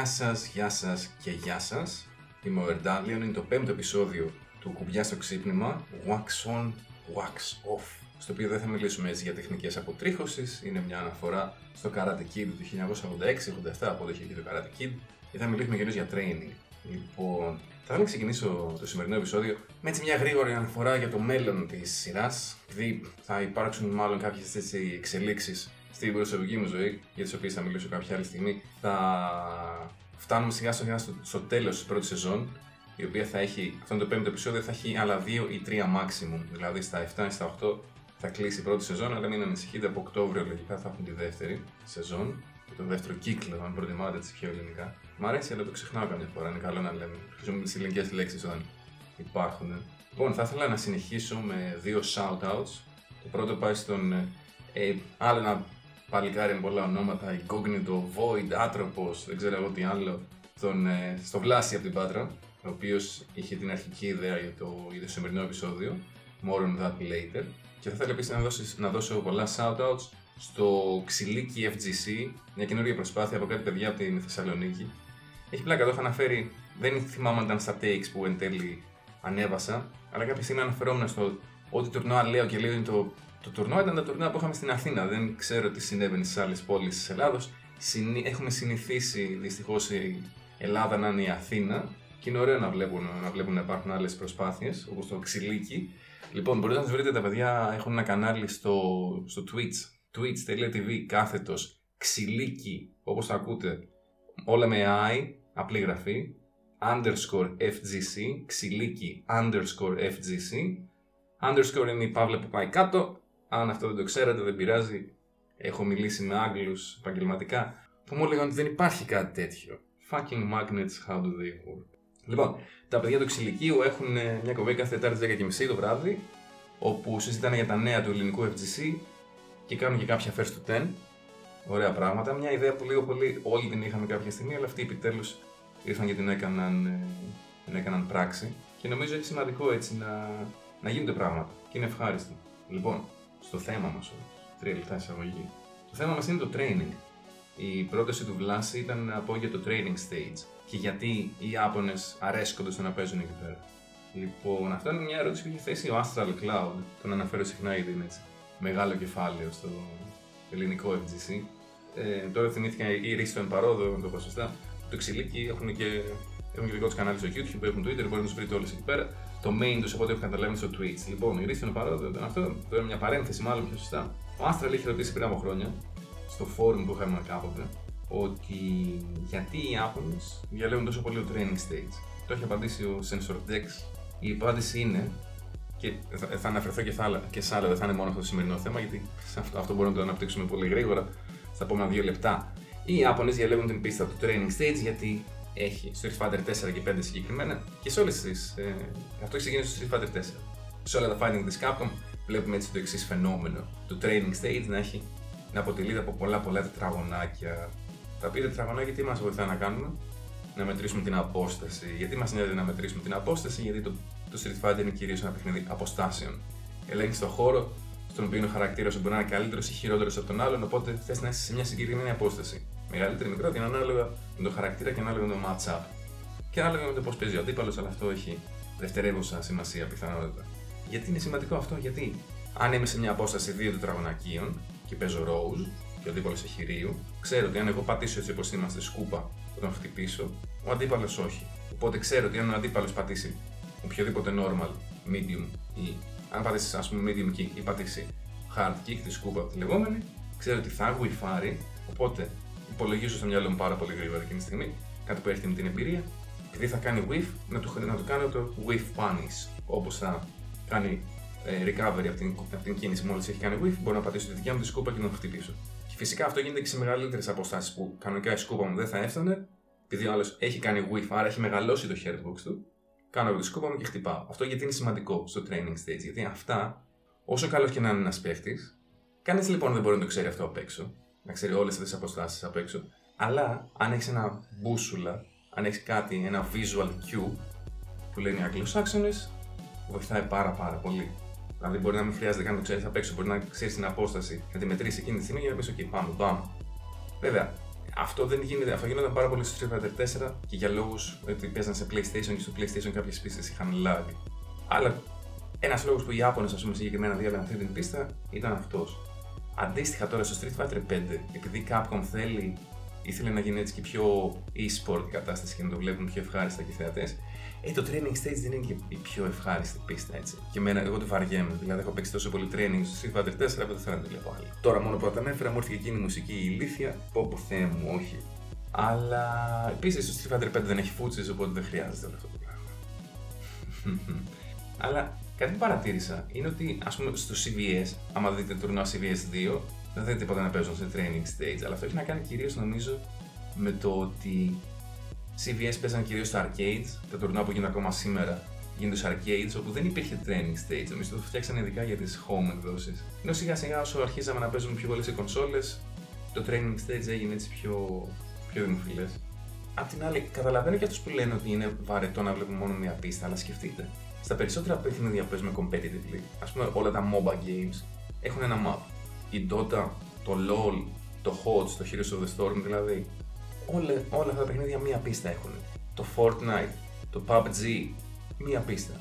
Γεια σας, γεια σας και γεια σας. Είμαι ο Ερντάλιον, είναι το πέμπτο επεισόδιο του κουμπιά στο ξύπνημα Wax On, Wax Off στο οποίο δεν θα μιλήσουμε έτσι για τεχνικές αποτρίχωσης, είναι μια αναφορά στο Karate Kid του 1986-87 από ό,τι είχε το Karate Kid και θα μιλήσουμε κυρίως για training. Λοιπόν, θα ήθελα να ξεκινήσω το σημερινό επεισόδιο με έτσι μια γρήγορη αναφορά για το μέλλον της σειράς, επειδή θα υπάρξουν μάλλον κάποιες έτσι εξελίξεις στην προσωπική μου ζωή, για τις οποίες θα μιλήσω κάποια άλλη στιγμή, θα φτάνουμε σιγά σιγά στο, στο τέλος της πρώτης σεζόν, η οποία θα έχει, αυτό είναι το πέμπτο επεισόδιο, θα έχει άλλα δύο ή τρία maximum. Δηλαδή στα 7 ή στα 8 θα κλείσει η πρώτη σεζόν, αλλά μην ανησυχείτε, από Οκτώβριο λογικά θα έχουν τη δεύτερη σεζόν και τον δεύτερο κύκλο, αν προτιμάτε τι πιο ελληνικά. Μ' αρέσει, αλλά το ξεχνάω καμιά φορά. Είναι καλό να λέμε. Χρησιμοποιούμε τις ελληνικές λέξεις όταν υπάρχουν. Λοιπόν, θα ήθελα να συνεχίσω με δύο shout-outs. Το πρώτο πάει στον ε, άλλο ένα παλικάρι με πολλά ονόματα, Incognito, Void, Άτροπος, δεν ξέρω εγώ τι άλλο, τον, ε, στο Βλάση από την Πάτρα, ο οποίος είχε την αρχική ιδέα για το, για το σημερινό επεισόδιο. More on that later. Και θα ήθελα επίσης να, να δώσω πολλά shoutouts στο Ξυλίκι FGC, μια καινούργια προσπάθεια από κάτι παιδιά από την Θεσσαλονίκη. Έχει πλάκα, το είχα αναφέρει, δεν θυμάμαι αν ήταν στα takes που εν τέλει ανέβασα, αλλά κάποια στιγμή αναφερόμουν στο ότι το τουρνουά λέω και λέω είναι το το τουρνουά ήταν τα τουρνουά που είχαμε στην Αθήνα. Δεν ξέρω τι συνέβαινε στις άλλες πόλεις της Ελλάδος. Έχουμε συνηθίσει δυστυχώς η Ελλάδα να είναι η Αθήνα και είναι ωραίο να βλέπουν να, βλέπουν να υπάρχουν άλλες προσπάθειες όπως το Ξυλίκι. Λοιπόν, μπορείτε να τους βρείτε τα παιδιά. Έχουν ένα κανάλι στο, στο Twitch. Twitch.tv κάθετος Ξυλίκι, όπως το ακούτε. Όλα με I, απλή γραφή. Underscore FGC, ξυλίκι underscore FGC. Underscore είναι η παύλα που πάει κάτω. Αν αυτό δεν το ξέρετε, δεν πειράζει. Έχω μιλήσει με Άγγλους επαγγελματικά που μου έλεγαν ότι δεν υπάρχει κάτι τέτοιο. Fucking magnets, how do they work; Λοιπόν, τα παιδιά του Ξυλικίου έχουν ε, μια κοβέη κάθε Τετάρτη 10.30 το βράδυ, όπου συζητάνε για τα νέα του ελληνικού FGC και κάνουν και κάποια first to 10. Ωραία πράγματα. Μια ιδέα που λίγο πολύ όλοι την είχαμε κάποια στιγμή, αλλά αυτοί επιτέλους ήρθαν και την έκαναν, ε, την έκαναν πράξη. Και νομίζω έχει σημαντικό έτσι να, να γίνονται πράγματα και είναι ευχάριστο. Λοιπόν, στο θέμα μας όμω. Τρία λεπτά εισαγωγή. Το θέμα μας είναι το training. Η πρόταση του Βλάση ήταν να πω για το training stage και γιατί οι Ιάπωνες αρέσκονται στο να παίζουν εκεί πέρα. Λοιπόν, αυτό είναι μια ερώτηση που έχει θέσει ο Astral Cloud. Τον αναφέρω συχνά γιατί είναι έτσι. Μεγάλο κεφάλαιο στο ελληνικό FGC. Ε, τώρα θυμήθηκα η Ρίστο Παρόδο, με το πω σωστά. Το Ξυλίκι έχουν και, έχουν και δικό του κανάλι στο YouTube, έχουν Twitter, μπορείτε να τους βρείτε όλες εκεί πέρα το main τους, οπότε έχω καταλάβει στο Twitch. Λοιπόν, η Ρίστον παράδειγμα ήταν αυτό, το είναι μια παρένθεση, μάλλον πιο σωστά. Ο Άστραλ είχε ρωτήσει πριν από χρόνια, στο forum που είχαμε κάποτε, ότι γιατί οι Ιάπωνε διαλέγουν τόσο πολύ το training stage. Το έχει απαντήσει ο Sensor Dex. Η απάντηση είναι, και θα αναφερθώ και, θα, και σε άλλα, δεν θα είναι μόνο αυτό το σημερινό θέμα, γιατί αυτό, αυτό μπορούμε να το αναπτύξουμε πολύ γρήγορα στα επόμενα δύο λεπτά. Οι Ιάπωνε διαλέγουν την πίστα του training stage γιατί έχει στο Street Fighter 4 και 5 συγκεκριμένα και σε όλες τις. Ε, αυτό έχει ξεκινήσει στο Street Fighter 4. Σε όλα τα fighting τη Capcom βλέπουμε έτσι το εξής φαινόμενο. Το training stage να έχει να αποτελείται από πολλά πολλά τετραγωνάκια. Τα οποία τετραγωνάκια τι μας βοηθά να κάνουμε, να μετρήσουμε την απόσταση. Γιατί μας νοιάζει να μετρήσουμε την απόσταση, γιατί το, το Street Fighter είναι κυρίως ένα παιχνίδι αποστάσεων. Ελέγχεις τον χώρο στον οποίο ο χαρακτήρας σου μπορεί να είναι καλύτερος ή χειρότερος από τον άλλον, οπότε θες να είσαι σε μια συγκεκριμένη απόσταση μεγαλύτερη, μικρότερη, ανάλογα με το χαρακτήρα και ανάλογα με το match-up. Και ανάλογα με το πώς παίζει ο αντίπαλος, αλλά αυτό έχει δευτερεύουσα σημασία πιθανότητα. Γιατί είναι σημαντικό αυτό, γιατί αν είμαι σε μια απόσταση δύο τετραγωνακίων και παίζω Rose και ο αντίπαλος έχει ρίου, ξέρω ότι αν εγώ πατήσω έτσι όπως είμαστε σκούπα όταν χτυπήσω, ο αντίπαλος όχι. Οπότε ξέρω ότι αν ο αντίπαλος πατήσει οποιοδήποτε normal, medium ή αν πατήσει ας πούμε medium kick ή πατήσει hard kick, τη σκούπα τη λεγόμενη, ξέρω ότι θα γουιφάρει, οπότε υπολογίζω στο μυαλό μου πάρα πολύ γρήγορα εκείνη τη στιγμή, κάτι που έρχεται με την εμπειρία, επειδή θα κάνει whiff, να του, να του κάνω το whiff punish. Όπως θα κάνει ε, recovery από την, από την κίνηση μόλις έχει κάνει whiff, μπορώ να πατήσω τη δικιά μου τη σκούπα και να το χτυπήσω. Και φυσικά αυτό γίνεται και σε μεγαλύτερες αποστάσεις που κανονικά η σκούπα μου δεν θα έφτανε, επειδή ο άλλος έχει κάνει whiff, άρα έχει μεγαλώσει το box του. Κάνω από τη σκούπα μου και χτυπάω. Αυτό γιατί είναι σημαντικό στο training stage, γιατί αυτά, όσο καλός και να είναι ένας παίχτης, κανείς λοιπόν δεν μπορεί να το ξέρει αυτό απ' έξω να ξέρει όλες αυτές τις αποστάσεις απ' έξω. Αλλά αν έχεις ένα μπούσουλα, αν έχεις κάτι, ένα visual cue που λένε οι Αγγλοσάξονε, βοηθάει πάρα πάρα πολύ. Δηλαδή μπορεί να μην χρειάζεται καν να το ξέρεις απ' έξω, μπορεί να ξέρεις την απόσταση, να τη μετρήσεις εκείνη τη στιγμή για να πεις: OK, πάμε, πάμε. Βέβαια, Αυτό δεν γίνεται, αυτό γινόταν πάρα πολύ στο Street Fighter 4 και για λόγους ότι παίζαν σε PlayStation και στο PlayStation κάποιες πίστες είχαν lag. Αλλά ένας λόγος που οι Ιάπωνες, ας πούμε, συγκεκριμένα διάλεγαν αυτή την πίστα ήταν αυτός. Αντίστοιχα τώρα στο Street Fighter 5, επειδή η Capcom θέλει, ήθελε να γίνει έτσι και πιο e-sport η κατάσταση και να το βλέπουν πιο ευχάριστα και οι θεατές, ε, το training stage δεν είναι και η πιο ευχάριστη πίστα έτσι. Και εμένα, εγώ το βαριέμαι. Δηλαδή, έχω παίξει τόσο πολύ training στο Street Fighter 4 που δεν θέλω να το βλέπω άλλο. Τώρα, μόνο που όταν έφερα, μου ήρθε εκείνη η μουσική η ηλίθεια. Πω, πω, θεέ μου, όχι. Αλλά επίσης στο Street Fighter 5 δεν έχει φούτσες, οπότε δεν χρειάζεται όλο αυτό το πράγμα. Αλλά κάτι που παρατήρησα είναι ότι, ας πούμε, στο CVS, άμα δείτε τουρνουά CVS 2, δεν δείτε τίποτα να παίζουν σε training stage. Αλλά αυτό έχει να κάνει κυρίως, νομίζω, με το ότι CVS παίζαν κυρίως στα arcades, τα τουρνουά που γίνονται ακόμα σήμερα γίνονται σε arcades όπου δεν υπήρχε training stage. Εμείς το φτιάξαν ειδικά για τις home εκδόσεις. Ενώ σιγά σιγά όσο αρχίζαμε να παίζουμε πιο πολύ σε κονσόλες, το training stage έγινε έτσι πιο, πιο δημοφιλές. Απ' την άλλη, καταλαβαίνω και αυτούς που λένε ότι είναι βαρετό να βλέπουμε μόνο μία πίστα, αλλά σκεφτείτε. Στα περισσότερα παιχνίδια που παίζουμε competitively, ας πούμε όλα τα MOBA games, έχουν ένα map. Η Dota, το LOL, το HOTS, το Heroes of the Storm δηλαδή, όλα, όλα αυτά τα παιχνίδια μία πίστα έχουν. Το Fortnite, το PUBG, μία πίστα.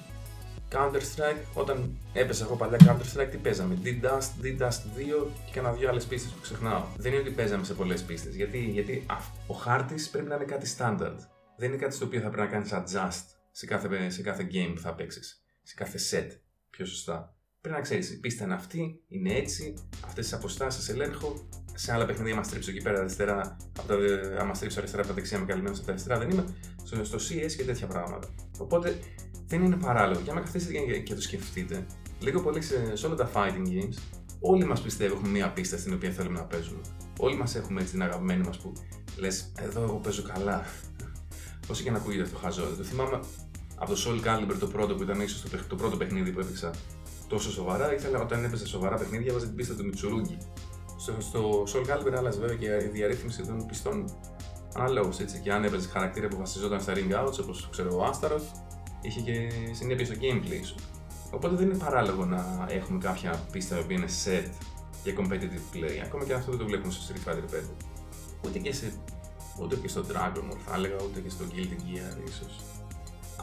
Counter Strike, όταν έπεσα εγώ παλιά Counter Strike, τι παίζαμε; D-Dust, D-Dust 2 και κανένα δύο άλλες πίστες που ξεχνάω. Δεν είναι ότι παίζαμε σε πολλές πίστες. Γιατί, γιατί ο χάρτης πρέπει να είναι κάτι standard. Δεν είναι κάτι στο οποίο θα πρέπει να κάνεις adjust σε κάθε, σε κάθε game που θα παίξεις. Σε κάθε set, πιο σωστά. Πρέπει να ξέρεις, η πίστα είναι αυτή, είναι έτσι, αυτές τις αποστάσεις ελέγχω. Σε άλλα παιχνίδια, άμα στρίψω εκεί πέρα αριστερά, από τα, άμα στρίψω αριστερά από τα δεξιά, με καλυμμένος από τα αριστερά, δεν είμαι. Στο, στο CS και τέτοια πράγματα. Οπότε δεν είναι παράλογο. Και άμα καθίσετε και, και το σκεφτείτε, λίγο πολύ σε, σε όλα τα fighting games, όλοι μας πιστεύω έχουμε μία πίστα στην οποία θέλουμε να παίζουμε. Όλοι μας έχουμε έτσι την αγαπημένη μας που λες, εδώ εγώ παίζω καλά. Όσο και να ακούγεται αυτό χαζό. Το θυμάμαι από το Soul Calibur το πρώτο που ήταν ίσως το, το πρώτο παιχνίδι που έπαιξα τόσο σοβαρά. Ήθελα όταν έπαιζε σοβαρά παιχνίδια, βάζα την πίστα του Μιτσουρούγκη. Στο, στο Soul Calibur άλλαζε βέβαια και η διαρρύθμιση των πιστών αναλόγως έτσι. Και αν έπαιζε χαρακτήρα που βασιζόταν στα ring outs, όπως ξέρω ο Άσταρο, είχε και συνέπειες στο gameplay σου. Οπότε δεν είναι παράλογο να έχουμε κάποια πίστα που είναι set για competitive play. Ακόμα και αυτό δεν το βλέπουμε στο Street Fighter 5. Ούτε και, σε, ούτε και στο Dragon Ball θα έλεγα, ούτε και στο Guilty Gear ίσως.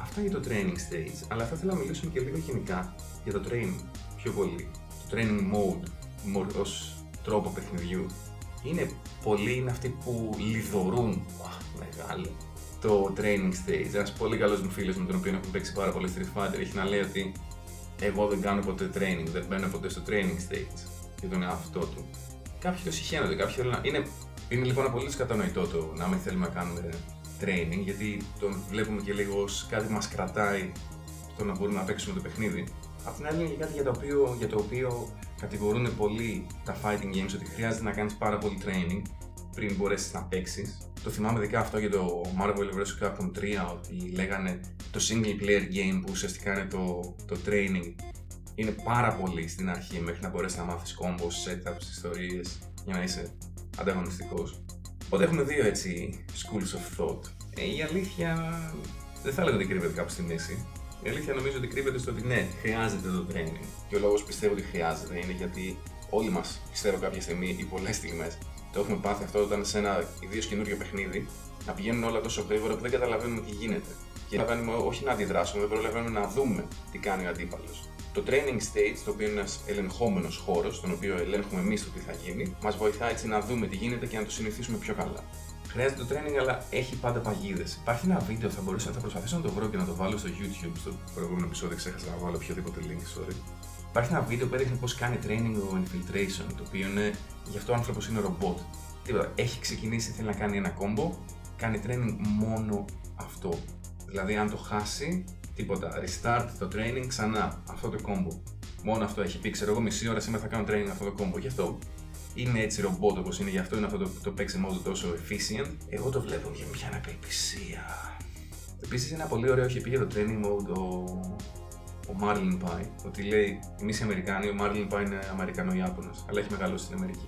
Αυτά για το training stage, αλλά θα ήθελα να μιλήσουμε και λίγο γενικά για το training πιο πολύ. Το training mode ως τρόπο παιχνιδιού. Είναι πολλοί είναι αυτοί που λιδωρούν. μεγάλο. Το training stage. Ένας πολύ καλός μου φίλος με τον οποίο έχω παίξει πάρα πολύ Street Fighter έχει να λέει ότι εγώ δεν κάνω ποτέ training, δεν μπαίνω ποτέ στο training stage για τον εαυτό του. Κάποιοι το συχαίνονται, κάποιοι θέλουν να. Είναι, είναι λοιπόν απολύτως κατανοητό το να μην θέλουμε να κάνουμε training, γιατί τον βλέπουμε και λίγο ως κάτι που μας κρατάει στο να μπορούμε να παίξουμε το παιχνίδι. Απ' την άλλη είναι και κάτι για το οποίο, για το οποίο κατηγορούν πολύ τα fighting games ότι χρειάζεται να κάνεις πάρα πολύ training πριν μπορέσεις να παίξεις. Το θυμάμαι ειδικά αυτό για το Marvel vs. Capcom 3 ότι λέγανε το single player game που ουσιαστικά είναι το, το training είναι πάρα πολύ στην αρχή μέχρι να μπορέσεις να μάθεις combos, setups, ιστορίες για να είσαι ανταγωνιστικός. Οπότε έχουμε δύο έτσι schools of thought. Ε, η αλήθεια δεν θα έλεγα ότι κρύβεται κάπου στη μέση. Η αλήθεια νομίζω ότι κρύβεται στο ότι ναι, χρειάζεται το training. Και ο λόγος πιστεύω ότι χρειάζεται είναι γιατί όλοι μας πιστεύω κάποια στιγμή ή πολλές στιγμές το έχουμε πάθει αυτό όταν σε ένα ιδίως καινούριο παιχνίδι να πηγαίνουν όλα τόσο γρήγορα που δεν καταλαβαίνουμε τι γίνεται. Και καταλαβαίνουμε όχι να αντιδράσουμε, δεν προλαβαίνουμε να δούμε τι κάνει ο αντίπαλος. Το training stage, το οποίο είναι ένας ελεγχόμενος χώρος, στον οποίο ελέγχουμε εμείς το τι θα γίνει, μας βοηθάει έτσι να δούμε τι γίνεται και να το συνηθίσουμε πιο καλά. Χρειάζεται το training, αλλά έχει πάντα παγίδες. Υπάρχει ένα βίντεο, θα μπορούσα θα προσπαθήσω να το βρω και να το βάλω στο YouTube. Στο προηγούμενο επεισόδιο ξέχασα να βάλω οποιοδήποτε link, sorry. Υπάρχει ένα βίντεο που έδειχνε πώς κάνει training ο infiltration, το οποίο είναι γι' αυτό ο άνθρωπος είναι ρομπότ. Τίποτα. Έχει ξεκινήσει, θέλει να κάνει ένα κόμπο, κάνει training μόνο αυτό. Δηλαδή, αν το χάσει, τίποτα. Restart το training ξανά. Αυτό το κόμπο. Μόνο αυτό έχει πει. Ξέρω εγώ, μισή ώρα σήμερα θα κάνω training αυτό το κόμπο. Γι' αυτό είναι έτσι ρομπότ όπως είναι, γι' αυτό είναι αυτό το, το παίξιμο του τόσο efficient. Εγώ το βλέπω για μια αναπελπισία. Επίσης, ένα πολύ ωραίο έχει πει για το training mode ο, ο Marlin Pie. Ότι λέει, εμείς οι Αμερικάνοι, ο Marlin Pie είναι Αμερικανό-Ιάπωνο, αλλά έχει μεγαλώσει στην Αμερική.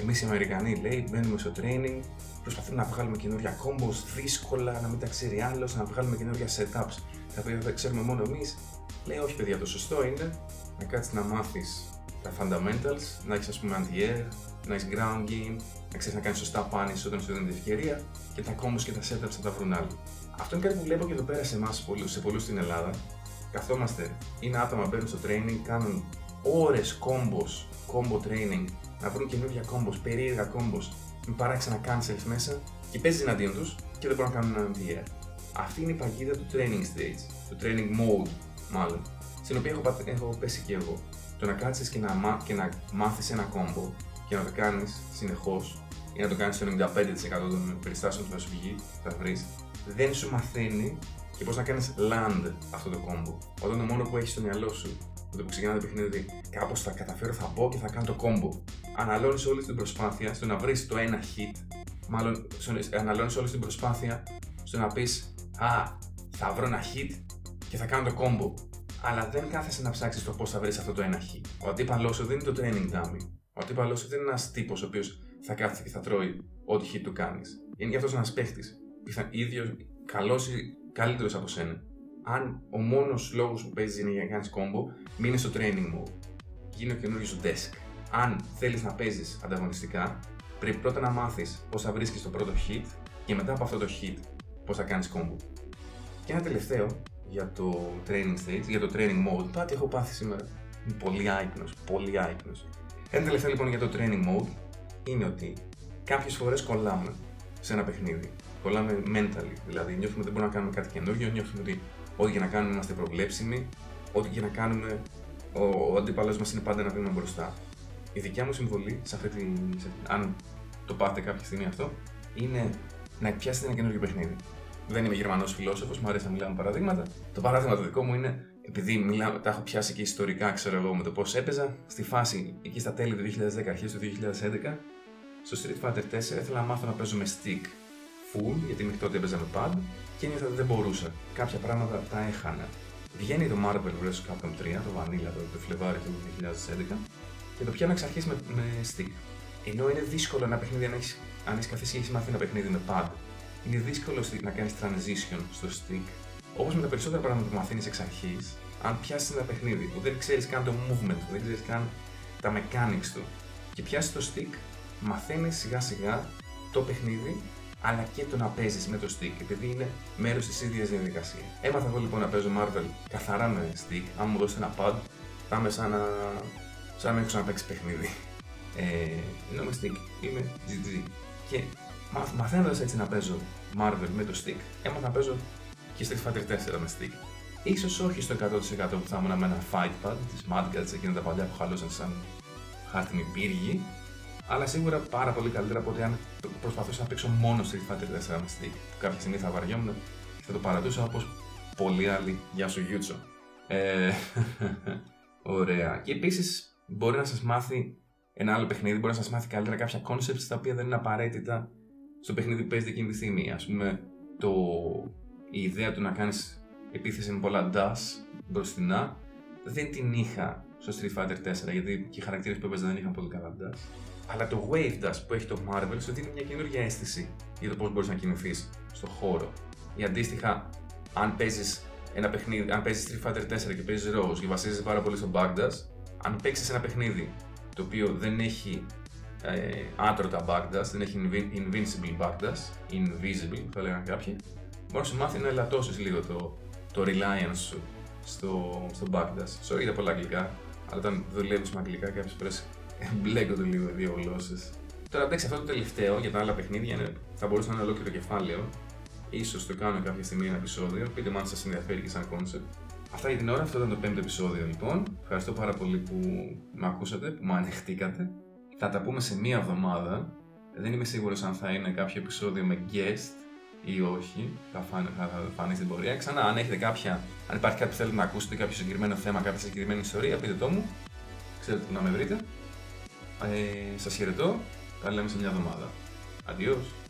Εμείς οι Αμερικανοί, λέει, μπαίνουμε στο training, προσπαθούμε να βγάλουμε καινούργια combos δύσκολα, να μην τα ξέρει άλλος, να βγάλουμε καινούργια setups τα οποία δεν ξέρουμε μόνο εμείς. Λέει, όχι παιδιά, το σωστό είναι να κάτσεις να μάθεις τα fundamentals, να έχεις ας πούμε anti-air, να έχεις ground game, να ξέρεις να κάνεις σωστά πάνη όταν σου δίνει την ευκαιρία και τα combos και τα setups θα τα βρουν άλλοι. Αυτό είναι κάτι που βλέπω και εδώ πέρα σε εμάς, σε πολλούς στην Ελλάδα. Καθόμαστε, είναι άτομα μπαίνουν στο training, κάνουν ώρες combos, combo training, να βρουν καινούργια combos, περίεργα combos, με παράξενα cancels μέσα και παίζεις εναντίον τους και δεν μπορούν να κάνουν ένα MTR. Αυτή είναι η παγίδα του training stage, του training mode μάλλον, στην οποία έχω, έχω πέσει και εγώ. Το να κάτσει και να, μά, και να μάθεις ένα combo και να το κάνεις συνεχώς ή να το κάνεις στο 95% των περιστάσεων που θα σου βγει, θα βρεις, δεν σου μαθαίνει και πώς να κάνεις land αυτό το combo. Όταν το μόνο που έχεις στο μυαλό σου, όταν ξεκινά το παιχνίδι, κάπως θα καταφέρω, θα μπω και θα κάνω το combo. Αναλώνεις όλη την προσπάθεια στο να βρεις το ένα hit, μάλλον αναλώνεις όλη την προσπάθεια στο να πεις Α, θα βρω ένα hit και θα κάνω το combo. Αλλά δεν κάθεσαι να ψάξεις το πώς θα βρεις αυτό το ένα hit. Ο αντίπαλός σου δεν είναι το training dummy. Ο αντίπαλός σου δεν είναι ένας τύπος ο οποίος θα κάθεται και θα τρώει ό,τι hit του κάνεις. Είναι γι' αυτός ένας παίχτης. ίδιος καλός ή καλύτερος από σένα. Αν ο μόνος λόγος που παίζεις είναι για να κάνεις combo, μείνεις στο training mode. Γίνε ο καινούριο σου desk. Αν θέλεις να παίζεις ανταγωνιστικά, πρέπει πρώτα να μάθεις πώς θα βρίσκεις το πρώτο hit και μετά από αυτό το hit πώς θα κάνεις combo. Και ένα τελευταίο για το training stage, για το training mode. Πάτε έχω πάθει σήμερα. Είμαι πολύ άϊπνος, πολύ άϊπνος. Ένα τελευταίο λοιπόν για το training mode είναι ότι κάποιες φορές κολλάμε σε ένα παιχνίδι. Κολλάμε mentally, δηλαδή νιώθουμε ότι δεν μπορούμε να κάνουμε κάτι καινούργιο, νιώθουμε ότι ό,τι για να κάνουμε είμαστε προβλέψιμοι, ό,τι για να κάνουμε ο, ο αντίπαλος μας είναι πάντα ένα βήμα μπροστά. Η δικιά μου συμβολή, σε αυτή τη, σε, αν το πάτε κάποια στιγμή αυτό, είναι να πιάσετε ένα καινούργιο παιχνίδι. Δεν είμαι Γερμανός φιλόσοφος, μου αρέσει να μιλάω με παραδείγματα. Το παράδειγμα το δικό μου είναι, επειδή μιλάω, τα έχω πιάσει και ιστορικά, ξέρω εγώ, με το πώς έπαιζα, στη φάση εκεί στα τέλη του 2010, αρχές του 2011, στο Street Fighter 4 ήθελα να μάθω να παίζω με stick full, γιατί μέχρι τότε έπαιζα με pad και νιώθα ότι δεν μπορούσα. Κάποια πράγματα τα έχανα. Βγαίνει το Marvel vs. Capcom 3, το Vanilla, το, το Φλεβάρι του 2011, και το πιάνω εξ αρχής με, με stick. Ενώ είναι δύσκολο ένα παιχνίδι αν έχεις αν έχεις καθίσει και έχει μάθει ένα παιχνίδι με pad, είναι δύσκολο να κάνεις transition στο stick. Όπως με τα περισσότερα πράγματα που μαθαίνεις εξ αρχής, αν πιάσεις ένα παιχνίδι που δεν ξέρεις καν το movement του, δεν ξέρεις καν τα mechanics του και πιάσεις το stick, μαθαίνεις σιγά σιγά το παιχνίδι αλλά και το να παίζεις με το stick, επειδή είναι μέρος της ίδιας διαδικασίας. Έμαθα εγώ λοιπόν να παίζω Marvel καθαρά με stick. Αν μου δώσει ένα pad, θα είμαι σαν να, σαν να έχω ξαναπέξει παιχνίδι. Ε, ενώ με stick είμαι GG. Και μαθαίνοντας έτσι να παίζω Marvel με το stick, έμαθα να παίζω και Street Fighter 4 με stick. σω όχι στο 100% που θα ήμουν με ένα fight pad της Mad Guts, εκείνα τα παλιά που χαλούσαν σαν χάρτινη πύργη, αλλά σίγουρα πάρα πολύ καλύτερα από ότι αν προσπαθούσα να παίξω μόνο Street Fighter 4 με stick. Που κάποια στιγμή θα βαριόμουν και θα το παρατούσα όπως πολλοί άλλοι. Γεια σου, Γιούτσο. Ε, ωραία. Και επίσης μπορεί να σας μάθει ένα άλλο παιχνίδι μπορεί να σας μάθει καλύτερα κάποια concepts τα οποία δεν είναι απαραίτητα στο παιχνίδι που παίζετε εκείνη τη στιγμή. Α πούμε, το... η ιδέα του να κάνεις επίθεση με πολλά dash μπροστινά δεν την είχα στο Street Fighter 4 γιατί και οι χαρακτήρες που έπαιζαν δεν είχαν πολύ καλά dash. Αλλά το Wave Dash που έχει το Marvel σου δίνει μια καινούργια αίσθηση για το πώς μπορείς να κινηθείς στον χώρο. Ή αντίστοιχα, αν παίζεις ένα παιχνίδι, αν παίζεις Street Fighter 4 και παίζεις Rose και βασίζεσαι πάρα πολύ στο Backdash, αν παίξεις ένα παιχνίδι το οποίο δεν έχει ε, άτρωτα backdash, δεν έχει invincible backdash, invisible θα λέγανε κάποιοι, μπορεί να σου μάθει να ελαττώσεις λίγο το, το reliance σου στο, στο backdash. Sorry για πολλά αγγλικά, αλλά όταν δουλεύεις με αγγλικά κάποιες φορές μπλέκονται λίγο οι δύο γλώσσες. Τώρα εντάξει, αυτό το τελευταίο για τα άλλα παιχνίδια είναι, θα μπορούσε να είναι ολόκληρο κεφάλαιο. σω το κάνω κάποια στιγμή ένα επεισόδιο. Πείτε μου αν σας ενδιαφέρει και σαν concept. Αυτά για την ώρα, αυτό ήταν το πέμπτο επεισόδιο λοιπόν. Ευχαριστώ πάρα πολύ που με ακούσατε, που με ανεχτήκατε. Θα τα πούμε σε μία εβδομάδα. Δεν είμαι σίγουρος αν θα είναι κάποιο επεισόδιο με guest ή όχι. Θα, φανεί, θα, φανεί στην πορεία. Ξανά, αν έχετε κάποια, αν υπάρχει κάτι που θέλετε να ακούσετε, κάποιο συγκεκριμένο θέμα, κάποια συγκεκριμένη ιστορία, πείτε το μου. Ξέρετε που να με βρείτε. Ε, σας χαιρετώ. Τα λέμε σε μια εβδομάδα. Adiós.